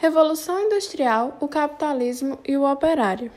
Revolução Industrial, o capitalismo e o operário.